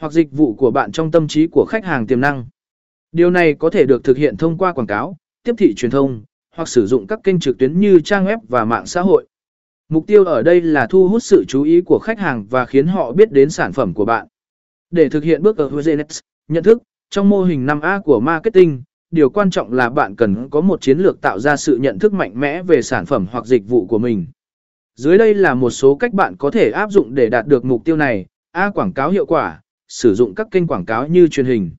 hoặc dịch vụ của bạn trong tâm trí của khách hàng tiềm năng. Điều này có thể được thực hiện thông qua quảng cáo, tiếp thị truyền thông, hoặc sử dụng các kênh trực tuyến như trang web và mạng xã hội. Mục tiêu ở đây là thu hút sự chú ý của khách hàng và khiến họ biết đến sản phẩm của bạn. Để thực hiện bước ở Huzenex, nhận thức, trong mô hình 5A của marketing, điều quan trọng là bạn cần có một chiến lược tạo ra sự nhận thức mạnh mẽ về sản phẩm hoặc dịch vụ của mình. Dưới đây là một số cách bạn có thể áp dụng để đạt được mục tiêu này. A. Quảng cáo hiệu quả, sử dụng các kênh quảng cáo như truyền hình,